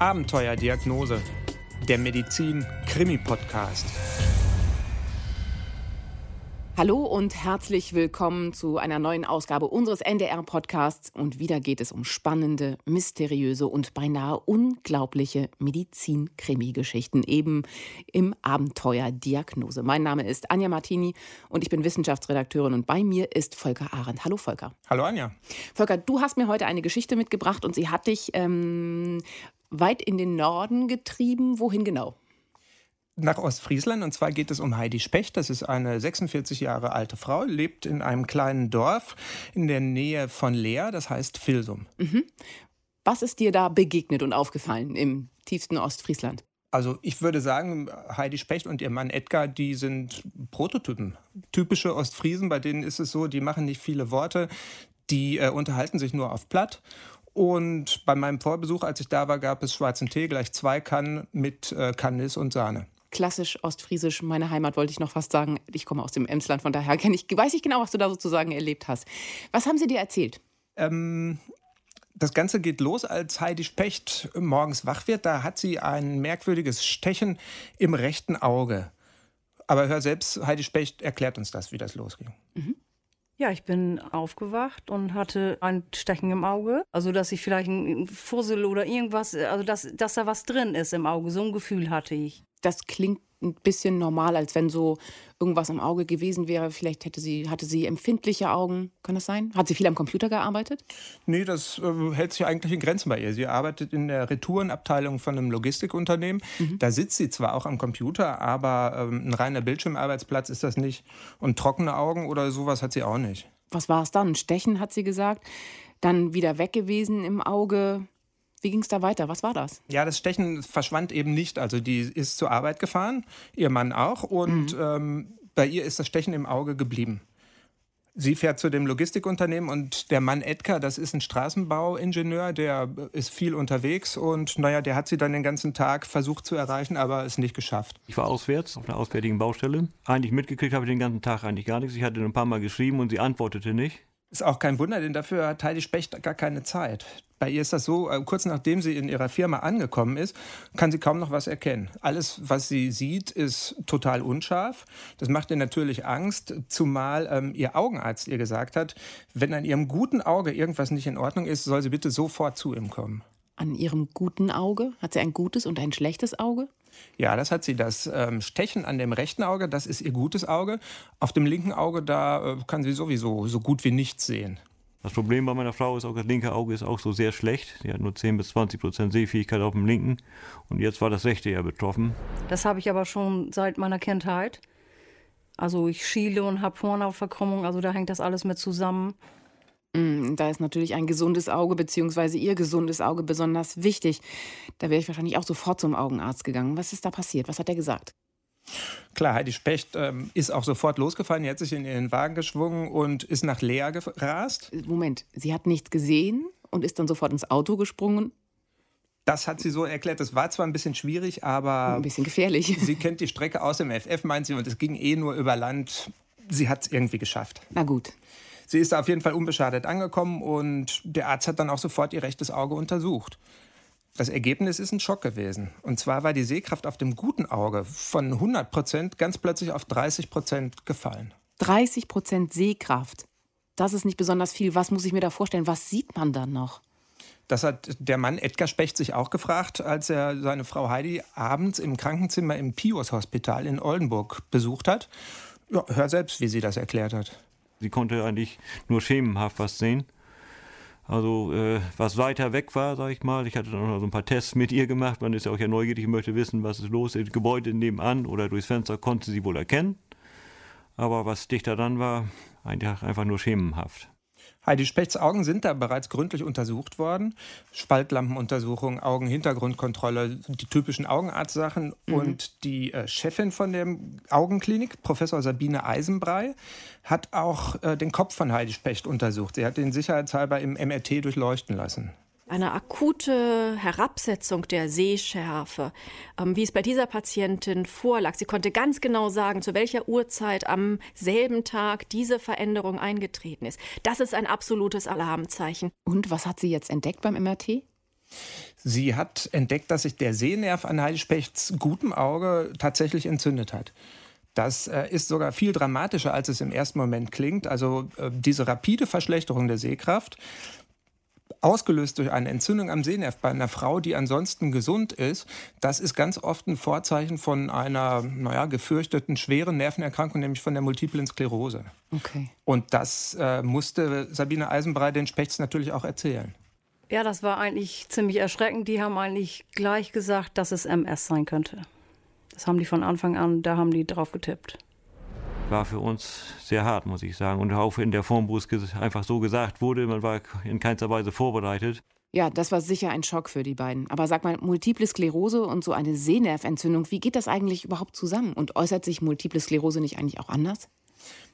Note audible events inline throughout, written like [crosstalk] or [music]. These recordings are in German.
Abenteuerdiagnose, der Medizin-Krimi-Podcast. Hallo und herzlich willkommen zu einer neuen Ausgabe unseres NDR-Podcasts. Und wieder geht es um spannende, mysteriöse und beinahe unglaubliche Medizin-Krimi-Geschichten, eben im Abenteuer Diagnose. Mein Name ist Anja Martini und ich bin Wissenschaftsredakteurin und bei mir ist Volker Arendt. Hallo Volker. Hallo Anja. Volker, du hast mir heute eine Geschichte mitgebracht und sie hat dich ähm, weit in den Norden getrieben. Wohin genau? nach Ostfriesland. Und zwar geht es um Heidi Specht. Das ist eine 46 Jahre alte Frau, lebt in einem kleinen Dorf in der Nähe von Leer, das heißt Filsum. Mhm. Was ist dir da begegnet und aufgefallen im tiefsten Ostfriesland? Also ich würde sagen, Heidi Specht und ihr Mann Edgar, die sind Prototypen. Typische Ostfriesen, bei denen ist es so, die machen nicht viele Worte, die äh, unterhalten sich nur auf Platt. Und bei meinem Vorbesuch, als ich da war, gab es schwarzen Tee, gleich zwei Kannen mit äh, Kandis und Sahne klassisch ostfriesisch, meine Heimat wollte ich noch fast sagen. Ich komme aus dem Emsland, von daher ich, weiß ich genau, was du da sozusagen erlebt hast. Was haben sie dir erzählt? Ähm, das Ganze geht los, als Heidi Specht morgens wach wird. Da hat sie ein merkwürdiges Stechen im rechten Auge. Aber hör selbst, Heidi Specht erklärt uns das, wie das losging. Mhm. Ja, ich bin aufgewacht und hatte ein Stechen im Auge. Also, dass ich vielleicht ein Fussel oder irgendwas, also dass, dass da was drin ist im Auge. So ein Gefühl hatte ich das klingt ein bisschen normal, als wenn so irgendwas im Auge gewesen wäre. Vielleicht hätte sie, hatte sie empfindliche Augen. Kann das sein? Hat sie viel am Computer gearbeitet? Nee, das äh, hält sich eigentlich in Grenzen bei ihr. Sie arbeitet in der Retourenabteilung von einem Logistikunternehmen. Mhm. Da sitzt sie zwar auch am Computer, aber ähm, ein reiner Bildschirmarbeitsplatz ist das nicht. Und trockene Augen oder sowas hat sie auch nicht. Was war es dann? Stechen, hat sie gesagt. Dann wieder weg gewesen im Auge. Wie ging es da weiter? Was war das? Ja, das Stechen verschwand eben nicht. Also die ist zur Arbeit gefahren, ihr Mann auch. Und mhm. ähm, bei ihr ist das Stechen im Auge geblieben. Sie fährt zu dem Logistikunternehmen und der Mann Edgar, das ist ein Straßenbauingenieur, der ist viel unterwegs und naja, der hat sie dann den ganzen Tag versucht zu erreichen, aber es nicht geschafft. Ich war auswärts auf einer auswärtigen Baustelle. Eigentlich mitgekriegt habe ich den ganzen Tag eigentlich gar nichts. Ich hatte ein paar Mal geschrieben und sie antwortete nicht. Ist auch kein Wunder, denn dafür hat Heidi Specht gar keine Zeit. Bei ihr ist das so, äh, kurz nachdem sie in ihrer Firma angekommen ist, kann sie kaum noch was erkennen. Alles, was sie sieht, ist total unscharf. Das macht ihr natürlich Angst, zumal ähm, ihr Augenarzt ihr gesagt hat, wenn an ihrem guten Auge irgendwas nicht in Ordnung ist, soll sie bitte sofort zu ihm kommen. An ihrem guten Auge? Hat sie ein gutes und ein schlechtes Auge? Ja, das hat sie. Das ähm, Stechen an dem rechten Auge, das ist ihr gutes Auge. Auf dem linken Auge, da äh, kann sie sowieso so gut wie nichts sehen. Das Problem bei meiner Frau ist auch, das linke Auge ist auch so sehr schlecht. Sie hat nur 10 bis 20 Prozent Sehfähigkeit auf dem linken. Und jetzt war das rechte ja betroffen. Das habe ich aber schon seit meiner Kindheit. Also ich schiele und habe Hornhautverkrümmung, also da hängt das alles mit zusammen. Mm, da ist natürlich ein gesundes Auge bzw. Ihr gesundes Auge besonders wichtig. Da wäre ich wahrscheinlich auch sofort zum Augenarzt gegangen. Was ist da passiert? Was hat er gesagt? Klar, Heidi Specht ähm, ist auch sofort losgefahren, die hat sich in ihren Wagen geschwungen und ist nach Lea gerast. Moment, sie hat nichts gesehen und ist dann sofort ins Auto gesprungen? Das hat sie so erklärt. Das war zwar ein bisschen schwierig, aber. Ein bisschen gefährlich. [laughs] Sie kennt die Strecke aus dem FF, meint sie, und es ging eh nur über Land. Sie hat es irgendwie geschafft. Na gut. Sie ist da auf jeden Fall unbeschadet angekommen und der Arzt hat dann auch sofort ihr rechtes Auge untersucht. Das Ergebnis ist ein Schock gewesen. Und zwar war die Sehkraft auf dem guten Auge von 100 Prozent ganz plötzlich auf 30 Prozent gefallen. 30 Prozent Sehkraft. Das ist nicht besonders viel. Was muss ich mir da vorstellen? Was sieht man dann noch? Das hat der Mann Edgar Specht sich auch gefragt, als er seine Frau Heidi abends im Krankenzimmer im Pius-Hospital in Oldenburg besucht hat. Ja, hör selbst, wie sie das erklärt hat. Sie konnte eigentlich nur schemenhaft was sehen. Also äh, was weiter weg war, sag ich mal. Ich hatte dann noch so ein paar Tests mit ihr gemacht. Man ist ja auch ja neugierig, möchte wissen, was ist los. Das Gebäude nebenan oder durchs Fenster konnte sie wohl erkennen. Aber was dichter dann war, einfach nur schemenhaft. Heidi Spechts Augen sind da bereits gründlich untersucht worden. Spaltlampenuntersuchung, Augenhintergrundkontrolle, die typischen Augenarztsachen. Mhm. Und die äh, Chefin von der Augenklinik, Professor Sabine Eisenbrei, hat auch äh, den Kopf von Heidi Specht untersucht. Sie hat den sicherheitshalber im MRT durchleuchten lassen eine akute Herabsetzung der Sehschärfe, ähm, wie es bei dieser Patientin vorlag. Sie konnte ganz genau sagen, zu welcher Uhrzeit am selben Tag diese Veränderung eingetreten ist. Das ist ein absolutes Alarmzeichen. Und was hat sie jetzt entdeckt beim MRT? Sie hat entdeckt, dass sich der Sehnerv an Heidi Spechts gutem Auge tatsächlich entzündet hat. Das äh, ist sogar viel dramatischer, als es im ersten Moment klingt. Also äh, diese rapide Verschlechterung der Sehkraft, ausgelöst durch eine Entzündung am Sehnerv bei einer Frau, die ansonsten gesund ist, das ist ganz oft ein Vorzeichen von einer, naja, gefürchteten schweren Nervenerkrankung, nämlich von der multiplen Sklerose. Okay. Und das äh, musste Sabine Eisenbrei den Spechts natürlich auch erzählen. Ja, das war eigentlich ziemlich erschreckend. Die haben eigentlich gleich gesagt, dass es MS sein könnte. Das haben die von Anfang an, da haben die drauf getippt. War für uns sehr hart, muss ich sagen. Und auch in der Form, wo es einfach so gesagt wurde, man war in keinster Weise vorbereitet. Ja, das war sicher ein Schock für die beiden. Aber sag mal, multiple Sklerose und so eine Sehnerventzündung, wie geht das eigentlich überhaupt zusammen? Und äußert sich multiple Sklerose nicht eigentlich auch anders?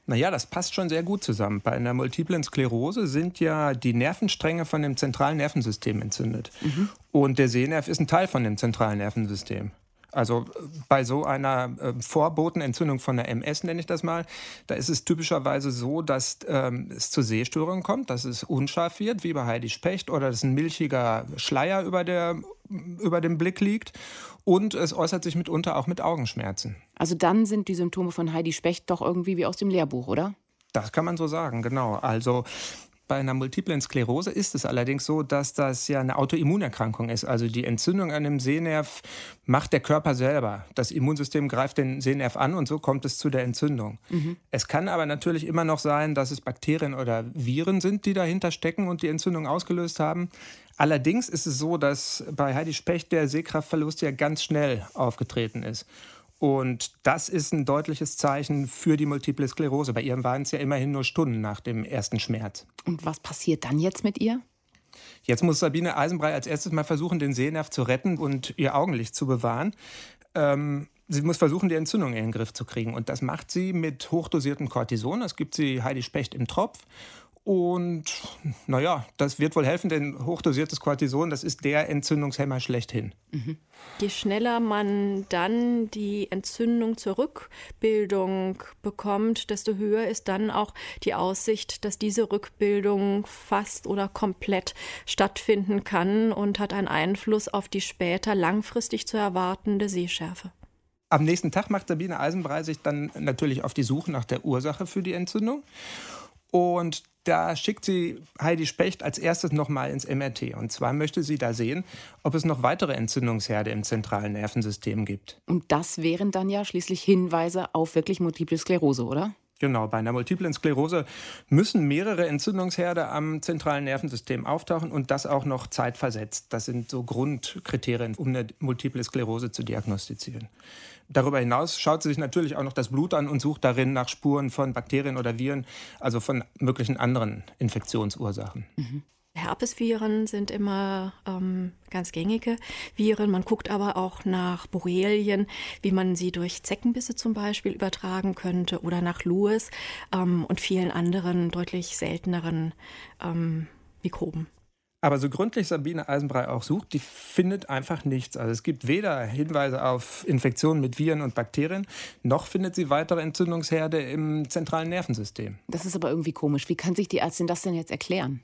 Naja, das passt schon sehr gut zusammen. Bei einer multiplen Sklerose sind ja die Nervenstränge von dem zentralen Nervensystem entzündet. Mhm. Und der Sehnerv ist ein Teil von dem zentralen Nervensystem. Also bei so einer äh, Vorbotenentzündung von der MS nenne ich das mal, da ist es typischerweise so, dass ähm, es zu Sehstörungen kommt, dass es unscharf wird, wie bei Heidi Specht, oder dass ein milchiger Schleier über, der, über dem Blick liegt. Und es äußert sich mitunter auch mit Augenschmerzen. Also dann sind die Symptome von Heidi Specht doch irgendwie wie aus dem Lehrbuch, oder? Das kann man so sagen, genau. Also bei einer multiplen Sklerose ist es allerdings so, dass das ja eine Autoimmunerkrankung ist. Also die Entzündung an dem Sehnerv macht der Körper selber. Das Immunsystem greift den Sehnerv an und so kommt es zu der Entzündung. Mhm. Es kann aber natürlich immer noch sein, dass es Bakterien oder Viren sind, die dahinter stecken und die Entzündung ausgelöst haben. Allerdings ist es so, dass bei Heidi Specht der Sehkraftverlust ja ganz schnell aufgetreten ist. Und das ist ein deutliches Zeichen für die Multiple Sklerose. Bei ihr waren es ja immerhin nur Stunden nach dem ersten Schmerz. Und was passiert dann jetzt mit ihr? Jetzt muss Sabine Eisenbrei als erstes mal versuchen, den Sehnerv zu retten und ihr Augenlicht zu bewahren. Ähm, sie muss versuchen, die Entzündung in den Griff zu kriegen. Und das macht sie mit hochdosiertem Cortison. Das gibt sie Heidi Specht im Tropf. Und naja, das wird wohl helfen, denn hochdosiertes Cortison, das ist der Entzündungshemmer schlechthin. Mhm. Je schneller man dann die Entzündung zur Rückbildung bekommt, desto höher ist dann auch die Aussicht, dass diese Rückbildung fast oder komplett stattfinden kann und hat einen Einfluss auf die später langfristig zu erwartende Sehschärfe. Am nächsten Tag macht Sabine Eisenbrei sich dann natürlich auf die Suche nach der Ursache für die Entzündung. Und da schickt sie Heidi Specht als erstes nochmal ins MRT. Und zwar möchte sie da sehen, ob es noch weitere Entzündungsherde im zentralen Nervensystem gibt. Und das wären dann ja schließlich Hinweise auf wirklich Multiple Sklerose, oder? Genau, bei einer multiplen Sklerose müssen mehrere Entzündungsherde am zentralen Nervensystem auftauchen und das auch noch zeitversetzt. Das sind so Grundkriterien, um eine multiple Sklerose zu diagnostizieren. Darüber hinaus schaut sie sich natürlich auch noch das Blut an und sucht darin nach Spuren von Bakterien oder Viren, also von möglichen anderen Infektionsursachen. Mhm. Herpesviren sind immer ähm, ganz gängige Viren. Man guckt aber auch nach Borrelien, wie man sie durch Zeckenbisse zum Beispiel übertragen könnte oder nach Lewis ähm, und vielen anderen deutlich selteneren ähm, Mikroben. Aber so gründlich Sabine Eisenbrei auch sucht, die findet einfach nichts. Also es gibt weder Hinweise auf Infektionen mit Viren und Bakterien, noch findet sie weitere Entzündungsherde im zentralen Nervensystem. Das ist aber irgendwie komisch. Wie kann sich die Ärztin das denn jetzt erklären?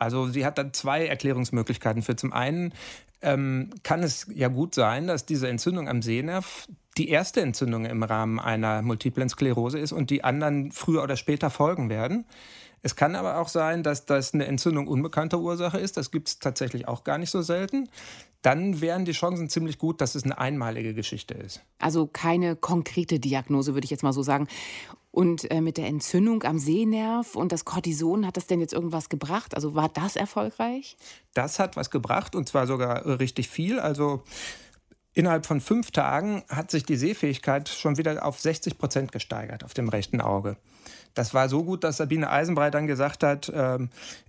Also sie hat da zwei Erklärungsmöglichkeiten für. Zum einen ähm, kann es ja gut sein, dass diese Entzündung am Sehnerv die erste Entzündung im Rahmen einer multiplen Sklerose ist und die anderen früher oder später folgen werden. Es kann aber auch sein, dass das eine Entzündung unbekannter Ursache ist. Das gibt es tatsächlich auch gar nicht so selten. Dann wären die Chancen ziemlich gut, dass es eine einmalige Geschichte ist. Also keine konkrete Diagnose, würde ich jetzt mal so sagen. Und äh, mit der Entzündung am Sehnerv und das Cortison, hat das denn jetzt irgendwas gebracht? Also war das erfolgreich? Das hat was gebracht und zwar sogar richtig viel. Also Innerhalb von fünf Tagen hat sich die Sehfähigkeit schon wieder auf 60 Prozent gesteigert auf dem rechten Auge. Das war so gut, dass Sabine Eisenbreit dann gesagt hat, äh,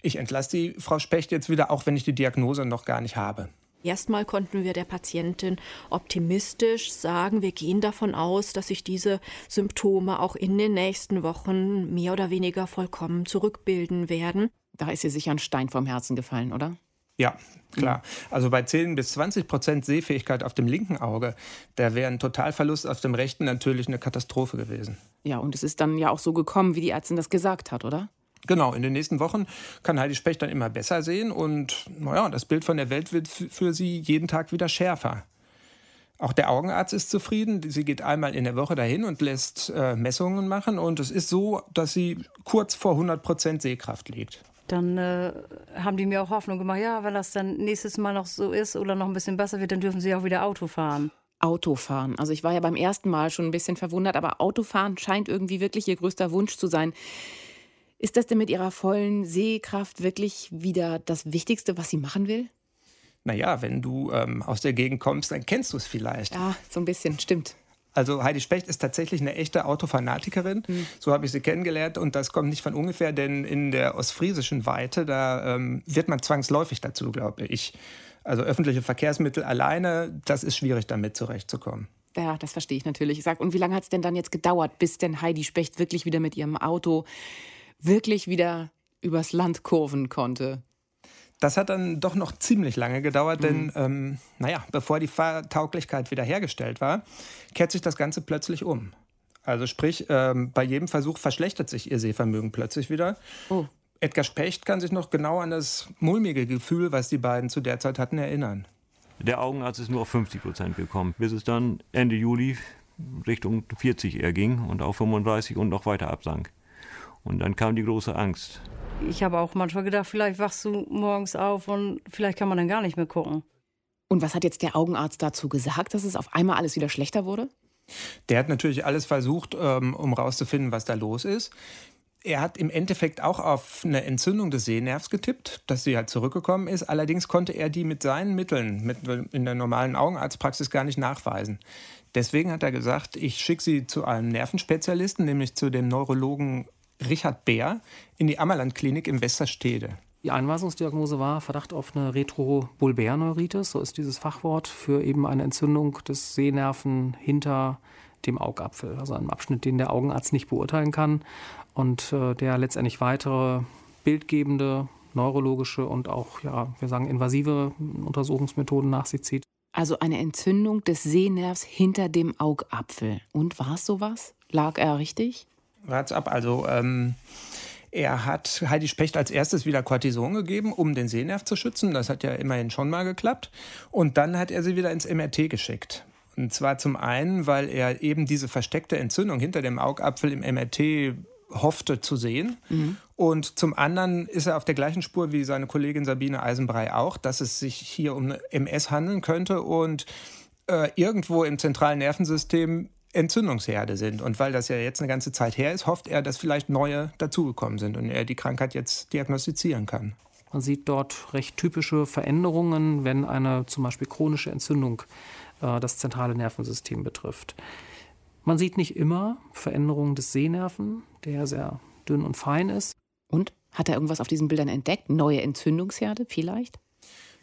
ich entlasse die Frau Specht jetzt wieder, auch wenn ich die Diagnose noch gar nicht habe. Erstmal konnten wir der Patientin optimistisch sagen, wir gehen davon aus, dass sich diese Symptome auch in den nächsten Wochen mehr oder weniger vollkommen zurückbilden werden. Da ist ihr sicher ein Stein vom Herzen gefallen, oder? Ja, klar. Also bei 10 bis 20 Prozent Sehfähigkeit auf dem linken Auge, da wäre ein Totalverlust auf dem rechten natürlich eine Katastrophe gewesen. Ja, und es ist dann ja auch so gekommen, wie die Ärztin das gesagt hat, oder? Genau, in den nächsten Wochen kann Heidi Specht dann immer besser sehen und naja, das Bild von der Welt wird für sie jeden Tag wieder schärfer. Auch der Augenarzt ist zufrieden. Sie geht einmal in der Woche dahin und lässt äh, Messungen machen. Und es ist so, dass sie kurz vor 100 Prozent Sehkraft liegt. Dann äh, haben die mir auch Hoffnung gemacht, ja, wenn das dann nächstes Mal noch so ist oder noch ein bisschen besser wird, dann dürfen sie auch wieder Auto fahren. Autofahren. Also ich war ja beim ersten Mal schon ein bisschen verwundert, aber Autofahren scheint irgendwie wirklich ihr größter Wunsch zu sein. Ist das denn mit ihrer vollen Sehkraft wirklich wieder das Wichtigste, was sie machen will? Naja, wenn du ähm, aus der Gegend kommst, dann kennst du es vielleicht. Ja, so ein bisschen, stimmt. Also Heidi Specht ist tatsächlich eine echte Autofanatikerin. Mhm. So habe ich sie kennengelernt und das kommt nicht von ungefähr, denn in der ostfriesischen Weite, da ähm, wird man zwangsläufig dazu, glaube ich. Also öffentliche Verkehrsmittel alleine, das ist schwierig, damit zurechtzukommen. Ja, das verstehe ich natürlich. Ich sag, und wie lange hat es denn dann jetzt gedauert, bis denn Heidi Specht wirklich wieder mit ihrem Auto wirklich wieder übers Land kurven konnte? Das hat dann doch noch ziemlich lange gedauert, mhm. denn ähm, naja, bevor die Fahrtauglichkeit wiederhergestellt war, kehrt sich das Ganze plötzlich um. Also sprich, ähm, bei jedem Versuch verschlechtert sich ihr Sehvermögen plötzlich wieder. Oh. Edgar Specht kann sich noch genau an das mulmige Gefühl, was die beiden zu der Zeit hatten, erinnern. Der Augenarzt ist nur auf 50 Prozent gekommen, bis es dann Ende Juli Richtung 40 eher ging und auf 35 und noch weiter absank. Und dann kam die große Angst. Ich habe auch manchmal gedacht, vielleicht wachst du morgens auf und vielleicht kann man dann gar nicht mehr gucken. Und was hat jetzt der Augenarzt dazu gesagt, dass es auf einmal alles wieder schlechter wurde? Der hat natürlich alles versucht, ähm, um rauszufinden, was da los ist. Er hat im Endeffekt auch auf eine Entzündung des Sehnervs getippt, dass sie halt zurückgekommen ist. Allerdings konnte er die mit seinen Mitteln, mit, in der normalen Augenarztpraxis gar nicht nachweisen. Deswegen hat er gesagt, ich schicke sie zu einem Nervenspezialisten, nämlich zu dem Neurologen Richard Bär in die Ammerland-Klinik im Westerstede. Die Einweisungsdiagnose war Verdacht auf eine Retrobulbärneuritis, so ist dieses Fachwort für eben eine Entzündung des Sehnerven hinter dem Augapfel, also einem Abschnitt, den der Augenarzt nicht beurteilen kann und äh, der letztendlich weitere bildgebende, neurologische und auch, ja, wir sagen, invasive Untersuchungsmethoden nach sich zieht. Also eine Entzündung des Sehnervs hinter dem Augapfel. Und war es sowas? Lag er richtig? Wart's ab. Also ähm, er hat Heidi Specht als erstes wieder Cortison gegeben, um den Sehnerv zu schützen. Das hat ja immerhin schon mal geklappt. Und dann hat er sie wieder ins MRT geschickt. Und zwar zum einen, weil er eben diese versteckte Entzündung hinter dem Augapfel im MRT hoffte zu sehen. Mhm. Und zum anderen ist er auf der gleichen Spur wie seine Kollegin Sabine Eisenbrei auch, dass es sich hier um MS handeln könnte und äh, irgendwo im zentralen Nervensystem Entzündungsherde sind. Und weil das ja jetzt eine ganze Zeit her ist, hofft er, dass vielleicht neue dazugekommen sind und er die Krankheit jetzt diagnostizieren kann. Man sieht dort recht typische Veränderungen, wenn eine zum Beispiel chronische Entzündung äh, das zentrale Nervensystem betrifft. Man sieht nicht immer Veränderungen des Sehnerven, der sehr dünn und fein ist. Und hat er irgendwas auf diesen Bildern entdeckt? Neue Entzündungsherde vielleicht?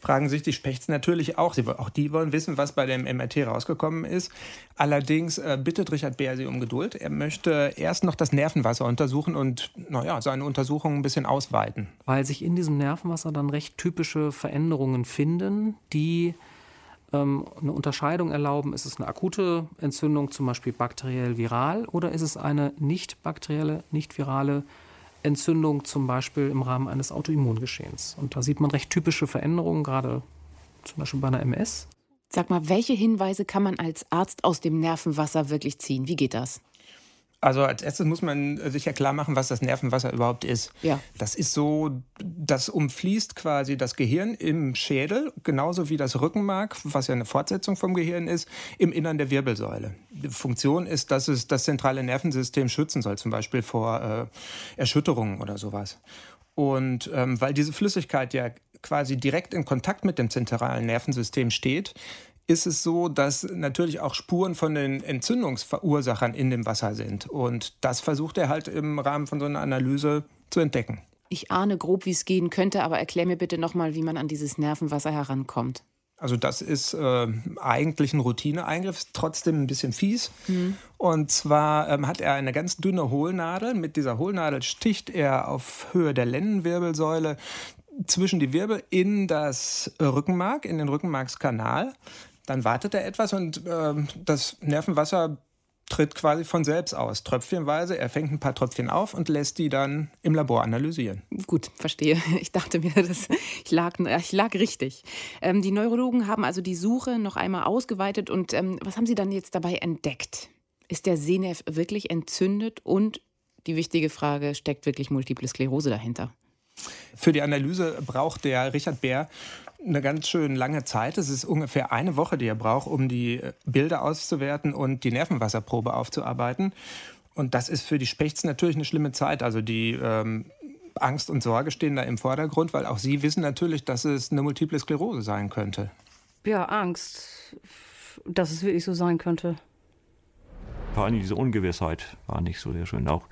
Fragen sich die Spechts natürlich auch. Sie, auch die wollen wissen, was bei dem MRT rausgekommen ist. Allerdings äh, bittet Richard Beer sie um Geduld. Er möchte erst noch das Nervenwasser untersuchen und naja, seine Untersuchungen ein bisschen ausweiten. Weil sich in diesem Nervenwasser dann recht typische Veränderungen finden, die ähm, eine Unterscheidung erlauben. Ist es eine akute Entzündung, zum Beispiel bakteriell-viral, oder ist es eine nicht bakterielle, nicht virale Entzündung? Entzündung zum Beispiel im Rahmen eines Autoimmungeschehens. Und da sieht man recht typische Veränderungen, gerade zum Beispiel bei einer MS. Sag mal, welche Hinweise kann man als Arzt aus dem Nervenwasser wirklich ziehen? Wie geht das? Also als erstes muss man sich ja klar machen, was das Nervenwasser überhaupt ist. Ja. Das ist so, das umfließt quasi das Gehirn im Schädel, genauso wie das Rückenmark, was ja eine Fortsetzung vom Gehirn ist, im Innern der Wirbelsäule. Die Funktion ist, dass es das zentrale Nervensystem schützen soll, zum Beispiel vor äh, Erschütterungen oder sowas. Und ähm, weil diese Flüssigkeit ja quasi direkt in Kontakt mit dem zentralen Nervensystem steht, ist es so, dass natürlich auch Spuren von den Entzündungsverursachern in dem Wasser sind. Und das versucht er halt im Rahmen von so einer Analyse zu entdecken. Ich ahne grob, wie es gehen könnte, aber erklär mir bitte nochmal, wie man an dieses Nervenwasser herankommt. Also das ist äh, eigentlich ein Routineeingriff, trotzdem ein bisschen fies. Mhm. Und zwar ähm, hat er eine ganz dünne Hohlnadel. Mit dieser Hohlnadel sticht er auf Höhe der Lendenwirbelsäule zwischen die Wirbel in das Rückenmark, in den Rückenmarkskanal. Dann wartet er etwas und äh, das Nervenwasser tritt quasi von selbst aus, tröpfchenweise. Er fängt ein paar Tröpfchen auf und lässt die dann im Labor analysieren. Gut, verstehe. [laughs] Ich dachte mir, das, ich, lag, ich lag richtig. Ähm, die Neurologen haben also die Suche noch einmal ausgeweitet. Und ähm, was haben Sie dann jetzt dabei entdeckt? Ist der Sehnerv wirklich entzündet? Und die wichtige Frage, steckt wirklich Multiple Sklerose dahinter? Für die Analyse braucht der Richard Bär eine ganz schön lange Zeit. Es ist ungefähr eine Woche, die er braucht, um die äh, Bilder auszuwerten und die Nervenwasserprobe aufzuarbeiten. Und das ist für die Spechts natürlich eine schlimme Zeit. Also die ähm, Angst und Sorge stehen da im Vordergrund, weil auch sie wissen natürlich, dass es eine Multiple Sklerose sein könnte. Ja, Angst, dass es wirklich so sein könnte. Vor allem diese Ungewissheit war nicht so sehr schön. Auch,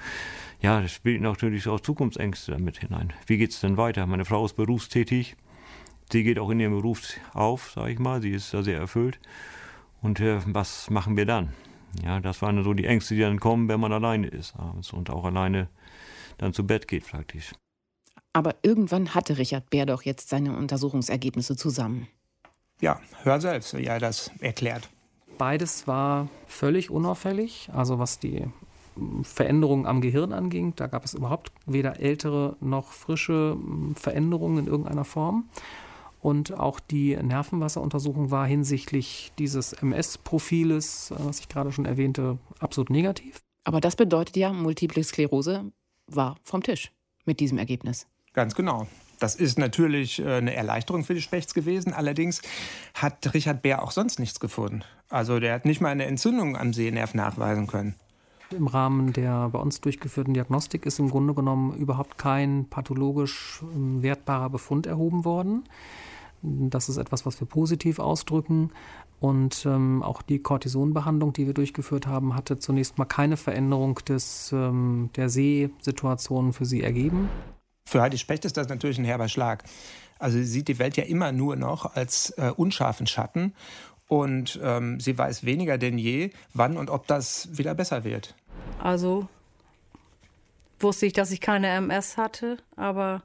ja, das spielt natürlich auch Zukunftsängste damit hinein. Wie geht es denn weiter? Meine Frau ist berufstätig sie geht auch in ihrem Beruf auf, sage ich mal. Sie ist da sehr erfüllt. Und äh, was machen wir dann? Ja, das waren so die Ängste, die dann kommen, wenn man alleine ist abends und auch alleine dann zu Bett geht praktisch. Aber irgendwann hatte Richard Bär doch jetzt seine Untersuchungsergebnisse zusammen. Ja, hör selbst, wie er das erklärt. Beides war völlig unauffällig. Also was die Veränderungen am Gehirn anging, da gab es überhaupt weder ältere noch frische Veränderungen in irgendeiner Form. Und auch die Nervenwasseruntersuchung war hinsichtlich dieses MS-Profiles, äh, was ich gerade schon erwähnte, absolut negativ. Aber das bedeutet ja, Multiple Sklerose war vom Tisch mit diesem Ergebnis. Ganz genau. Das ist natürlich äh, eine Erleichterung für die Spechts gewesen. Allerdings hat Richard Bär auch sonst nichts gefunden. Also der hat nicht mal eine Entzündung am Sehnerv nachweisen können. Im Rahmen der bei uns durchgeführten Diagnostik ist im Grunde genommen überhaupt kein pathologisch ähm, wertbarer Befund erhoben worden. Das ist etwas, was wir positiv ausdrücken. Und ähm, auch die Cortisonbehandlung, die wir durchgeführt haben, hatte zunächst mal keine Veränderung des, ähm, der Sehsituation für sie ergeben. Für Heidi Specht ist das natürlich ein herber Schlag. Also sie sieht die Welt ja immer nur noch als äh, unscharfen Schatten. Und ähm, sie weiß weniger denn je, wann und ob das wieder besser wird. Also wusste ich, dass ich keine MS hatte, aber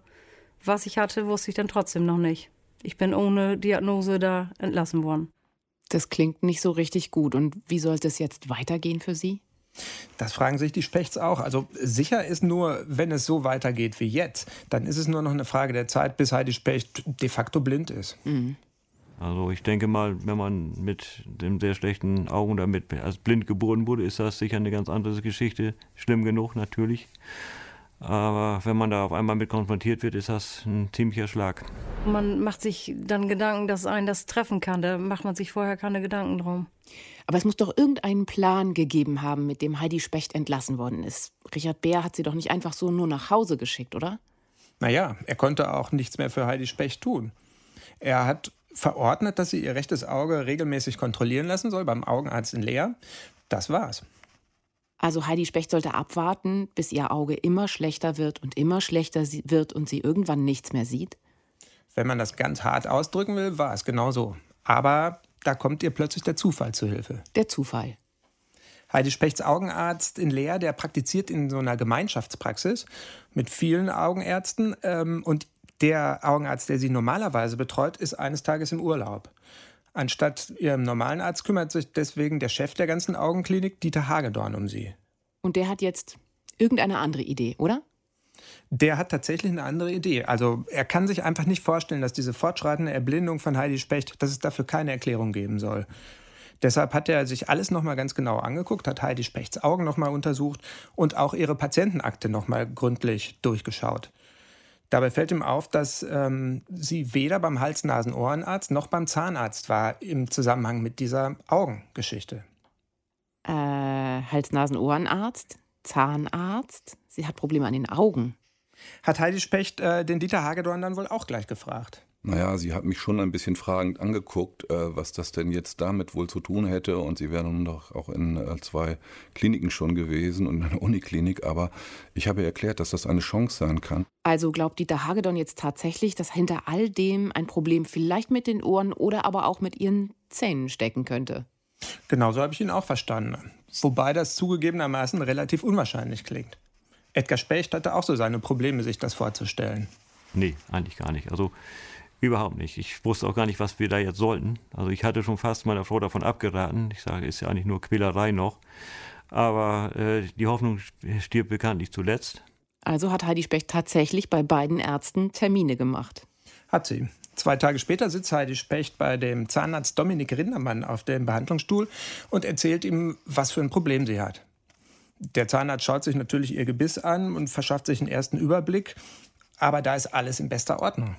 was ich hatte, wusste ich dann trotzdem noch nicht. Ich bin ohne Diagnose da entlassen worden. Das klingt nicht so richtig gut. Und wie sollte es jetzt weitergehen für Sie? Das fragen sich die Spechts auch. Also sicher ist nur, wenn es so weitergeht wie jetzt, dann ist es nur noch eine Frage der Zeit, bis Heidi Specht de facto blind ist. Mhm. Also ich denke mal, wenn man mit dem sehr schlechten Augen damit als blind geboren wurde, ist das sicher eine ganz andere Geschichte. Schlimm genug natürlich. Aber wenn man da auf einmal mit konfrontiert wird, ist das ein ziemlicher Schlag. Man macht sich dann Gedanken, dass einen das treffen kann. Da macht man sich vorher keine Gedanken drum. Aber es muss doch irgendeinen Plan gegeben haben, mit dem Heidi Specht entlassen worden ist. Richard Bär hat sie doch nicht einfach so nur nach Hause geschickt, oder? Naja, er konnte auch nichts mehr für Heidi Specht tun. Er hat verordnet, dass sie ihr rechtes Auge regelmäßig kontrollieren lassen soll beim Augenarzt in Leer. Das war's. Also Heidi Specht sollte abwarten, bis ihr Auge immer schlechter wird und immer schlechter wird und sie irgendwann nichts mehr sieht? Wenn man das ganz hart ausdrücken will, war es genau so. Aber da kommt ihr plötzlich der Zufall zu Hilfe. Der Zufall. Heidi Spechts Augenarzt in Leer, der praktiziert in so einer Gemeinschaftspraxis mit vielen Augenärzten. Ähm, und der Augenarzt, der sie normalerweise betreut, ist eines Tages im Urlaub. Anstatt ihrem normalen Arzt kümmert sich deswegen der Chef der ganzen Augenklinik, Dieter Hagedorn, um sie. Und der hat jetzt irgendeine andere Idee, oder? Der hat tatsächlich eine andere Idee. Also er kann sich einfach nicht vorstellen, dass diese fortschreitende Erblindung von Heidi Specht, dass es dafür keine Erklärung geben soll. Deshalb hat er sich alles nochmal ganz genau angeguckt, hat Heidi Spechts Augen nochmal untersucht und auch ihre Patientenakte nochmal gründlich durchgeschaut. Dabei fällt ihm auf, dass ähm, sie weder beim Hals-Nasen-Ohrenarzt noch beim Zahnarzt war im Zusammenhang mit dieser Augengeschichte. Äh, Hals-Nasen-Ohrenarzt? Zahnarzt? Sie hat Probleme an den Augen. Hat Heidi Specht äh, den Dieter Hagedorn dann wohl auch gleich gefragt? Naja, sie hat mich schon ein bisschen fragend angeguckt, äh, was das denn jetzt damit wohl zu tun hätte. Und sie wäre nun doch auch in äh, zwei Kliniken schon gewesen und in einer Uniklinik. Aber ich habe ihr erklärt, dass das eine Chance sein kann. Also glaubt Dieter Hagedorn jetzt tatsächlich, dass hinter all dem ein Problem vielleicht mit den Ohren oder aber auch mit ihren Zähnen stecken könnte? Genau so habe ich ihn auch verstanden. Wobei das zugegebenermaßen relativ unwahrscheinlich klingt. Edgar Specht hatte auch so seine Probleme, sich das vorzustellen. Nee, eigentlich gar nicht. Also Überhaupt nicht. Ich wusste auch gar nicht, was wir da jetzt sollten. Also ich hatte schon fast meiner Frau davon abgeraten. Ich sage, ist ja eigentlich nur Quälerei noch. Aber äh, die Hoffnung stirbt bekanntlich zuletzt. Also hat Heidi Specht tatsächlich bei beiden Ärzten Termine gemacht. Hat sie. Zwei Tage später sitzt Heidi Specht bei dem Zahnarzt Dominik Rindermann auf dem Behandlungsstuhl und erzählt ihm, was für ein Problem sie hat. Der Zahnarzt schaut sich natürlich ihr Gebiss an und verschafft sich einen ersten Überblick, aber da ist alles in bester Ordnung.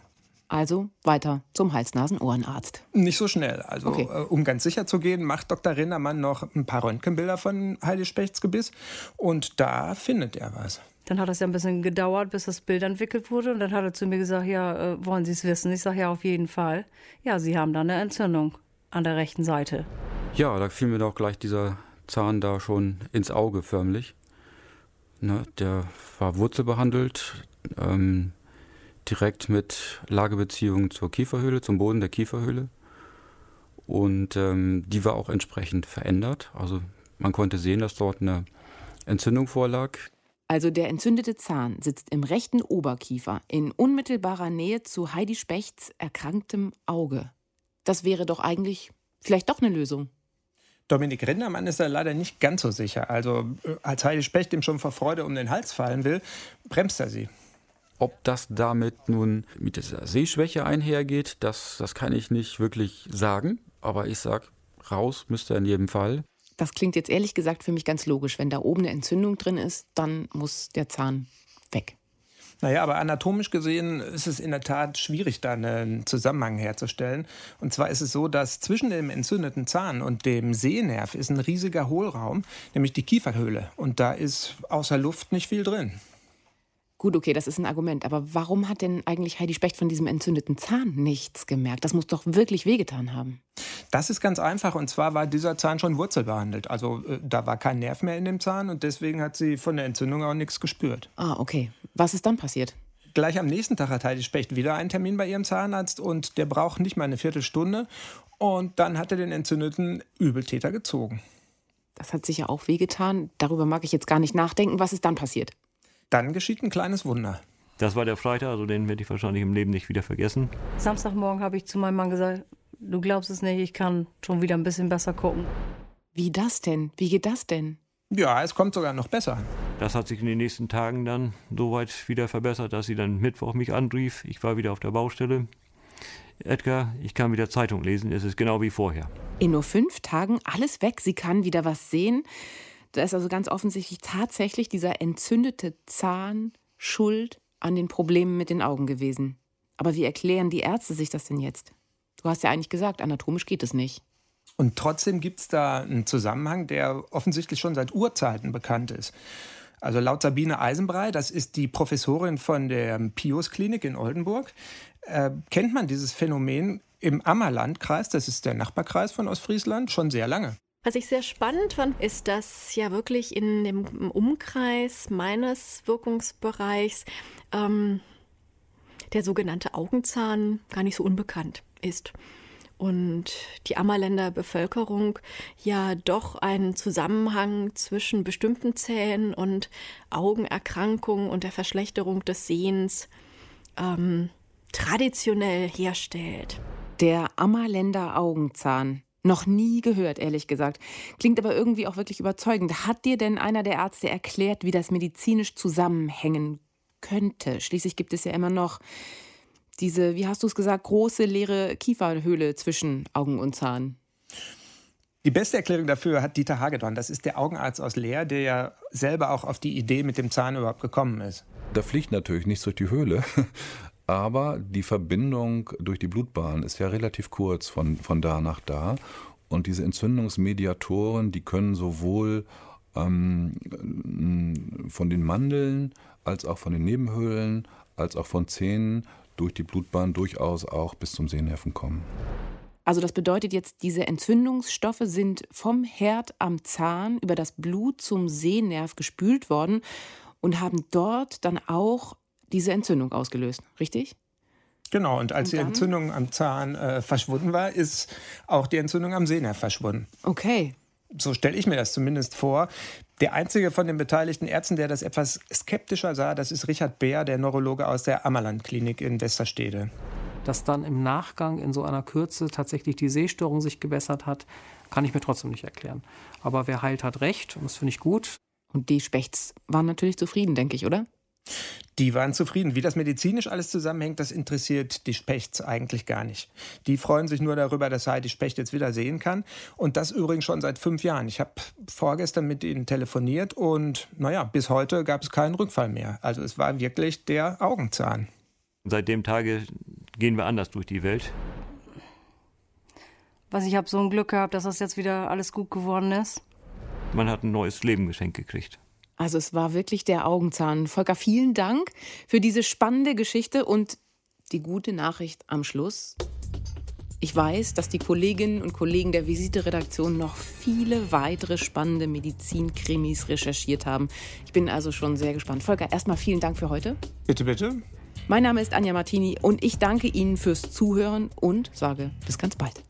Also weiter zum Hals-Nasen-Ohrenarzt. Nicht so schnell. Also, Okay. äh, um ganz sicher zu gehen, macht Dr. Rindermann noch ein paar Röntgenbilder von Heidi Spechts Gebiss und da findet er was. Dann hat es ja ein bisschen gedauert, bis das Bild entwickelt wurde. Und dann hat er zu mir gesagt, ja, äh, wollen Sie es wissen? Ich sage, ja, auf jeden Fall. Ja, Sie haben da eine Entzündung an der rechten Seite. Ja, da fiel mir doch gleich dieser Zahn da schon ins Auge förmlich. Ne, der war wurzelbehandelt, ähm, direkt mit Lagebeziehung zur Kieferhöhle, zum Boden der Kieferhöhle. Und ähm, die war auch entsprechend verändert. Also man konnte sehen, dass dort eine Entzündung vorlag. Also der entzündete Zahn sitzt im rechten Oberkiefer in unmittelbarer Nähe zu Heidi Spechts erkranktem Auge. Das wäre doch eigentlich vielleicht doch eine Lösung. Dominik Rindermann ist da leider nicht ganz so sicher. Also, äh, als Heidi Specht ihm schon vor Freude um den Hals fallen will, bremst er sie. Ob das damit nun mit dieser Sehschwäche einhergeht, das, das kann ich nicht wirklich sagen. Aber ich sag, raus müsste er in jedem Fall. Das klingt jetzt ehrlich gesagt für mich ganz logisch. Wenn da oben eine Entzündung drin ist, dann muss der Zahn weg. Naja, aber anatomisch gesehen ist es in der Tat schwierig, da einen Zusammenhang herzustellen. Und zwar ist es so, dass zwischen dem entzündeten Zahn und dem Sehnerv ist ein riesiger Hohlraum, nämlich die Kieferhöhle. Und da ist außer Luft nicht viel drin. Gut, okay, das ist ein Argument. Aber warum hat denn eigentlich Heidi Specht von diesem entzündeten Zahn nichts gemerkt? Das muss doch wirklich wehgetan haben. Das ist ganz einfach. Und zwar war dieser Zahn schon wurzelbehandelt. Also äh, da war kein Nerv mehr in dem Zahn und deswegen hat sie von der Entzündung auch nichts gespürt. Ah, okay. Was ist dann passiert? Gleich am nächsten Tag hat Heidi Specht wieder einen Termin bei ihrem Zahnarzt und der braucht nicht mal eine Viertelstunde. Und dann hat er den entzündeten Übeltäter gezogen. Das hat sicher auch wehgetan. Darüber mag ich jetzt gar nicht nachdenken. Was ist dann passiert? Dann geschieht ein kleines Wunder. Das war der Freitag, also den werde ich wahrscheinlich im Leben nicht wieder vergessen. Samstagmorgen habe ich zu meinem Mann gesagt, du glaubst es nicht, ich kann schon wieder ein bisschen besser gucken. Wie das denn? Wie geht das denn? Ja, es kommt sogar noch besser. Das hat sich in den nächsten Tagen dann so weit wieder verbessert, dass sie dann Mittwoch mich anrief. Ich war wieder auf der Baustelle. Edgar, ich kann wieder Zeitung lesen, es ist genau wie vorher. In nur fünf Tagen alles weg. Sie kann wieder was sehen. Da ist also ganz offensichtlich tatsächlich dieser entzündete Zahn schuld an den Problemen mit den Augen gewesen. Aber wie erklären die Ärzte sich das denn jetzt? Du hast ja eigentlich gesagt, anatomisch geht es nicht. Und trotzdem gibt es da einen Zusammenhang, der offensichtlich schon seit Urzeiten bekannt ist. Also laut Sabine Eisenbrei, das ist die Professorin von der Pius-Klinik in Oldenburg, äh, kennt man dieses Phänomen im Ammerlandkreis, das ist der Nachbarkreis von Ostfriesland, schon sehr lange. Was ich sehr spannend fand, ist, dass ja wirklich in dem Umkreis meines Wirkungsbereichs ähm, der sogenannte Augenzahn gar nicht so unbekannt ist. Und die Ammerländer Bevölkerung ja doch einen Zusammenhang zwischen bestimmten Zähnen und Augenerkrankungen und der Verschlechterung des Sehens ähm, traditionell herstellt. Der Ammerländer Augenzahn. Noch nie gehört, ehrlich gesagt. Klingt aber irgendwie auch wirklich überzeugend. Hat dir denn einer der Ärzte erklärt, wie das medizinisch zusammenhängen könnte? Schließlich gibt es ja immer noch diese, wie hast du es gesagt, große leere Kieferhöhle zwischen Augen und Zahn. Die beste Erklärung dafür hat Dieter Hagedorn. Das ist der Augenarzt aus Leer, der ja selber auch auf die Idee mit dem Zahn überhaupt gekommen ist. Da fliegt natürlich nichts durch die Höhle, aber die Verbindung durch die Blutbahn ist ja relativ kurz von, von da nach da. Und diese Entzündungsmediatoren, die können sowohl ähm, von den Mandeln als auch von den Nebenhöhlen als auch von Zähnen durch die Blutbahn durchaus auch bis zum Sehnerven kommen. Also das bedeutet jetzt, diese Entzündungsstoffe sind vom Herd am Zahn über das Blut zum Sehnerv gespült worden und haben dort dann auch diese Entzündung ausgelöst, richtig? Genau, und als Und die? Entzündung am Zahn äh, verschwunden war, ist auch die Entzündung am Sehnerv verschwunden. Okay. So stelle ich mir das zumindest vor. Der einzige von den beteiligten Ärzten, der das etwas skeptischer sah, das ist Richard Beer, der Neurologe aus der Ammerland-Klinik in Westerstede. dass dann im Nachgang in so einer Kürze tatsächlich die Sehstörung sich gebessert hat, kann ich mir trotzdem nicht erklären. Aber wer heilt, hat recht und das finde ich gut. Und die Spechts waren natürlich zufrieden, denke ich, oder? Die waren zufrieden. Wie das medizinisch alles zusammenhängt, das interessiert die Spechts eigentlich gar nicht. Die freuen sich nur darüber, dass Heidi Specht jetzt wieder sehen kann. Und das übrigens schon seit fünf Jahren. Ich habe vorgestern mit ihnen telefoniert und naja, bis heute gab es keinen Rückfall mehr. Also es war wirklich der Augenzahn. Seit dem Tage gehen wir anders durch die Welt. Was ich habe so ein Glück gehabt, dass das jetzt wieder alles gut geworden ist. Man hat ein neues Leben geschenkt gekriegt. Also es war wirklich der Augenzahn. Volker, vielen Dank für diese spannende Geschichte und die gute Nachricht am Schluss. Ich weiß, dass die Kolleginnen und Kollegen der Visite-Redaktion noch viele weitere spannende Medizinkrimis recherchiert haben. Ich bin also schon sehr gespannt. Volker, erstmal vielen Dank für heute. Bitte, bitte. Mein Name ist Anja Martini und ich danke Ihnen fürs Zuhören und sage bis ganz bald.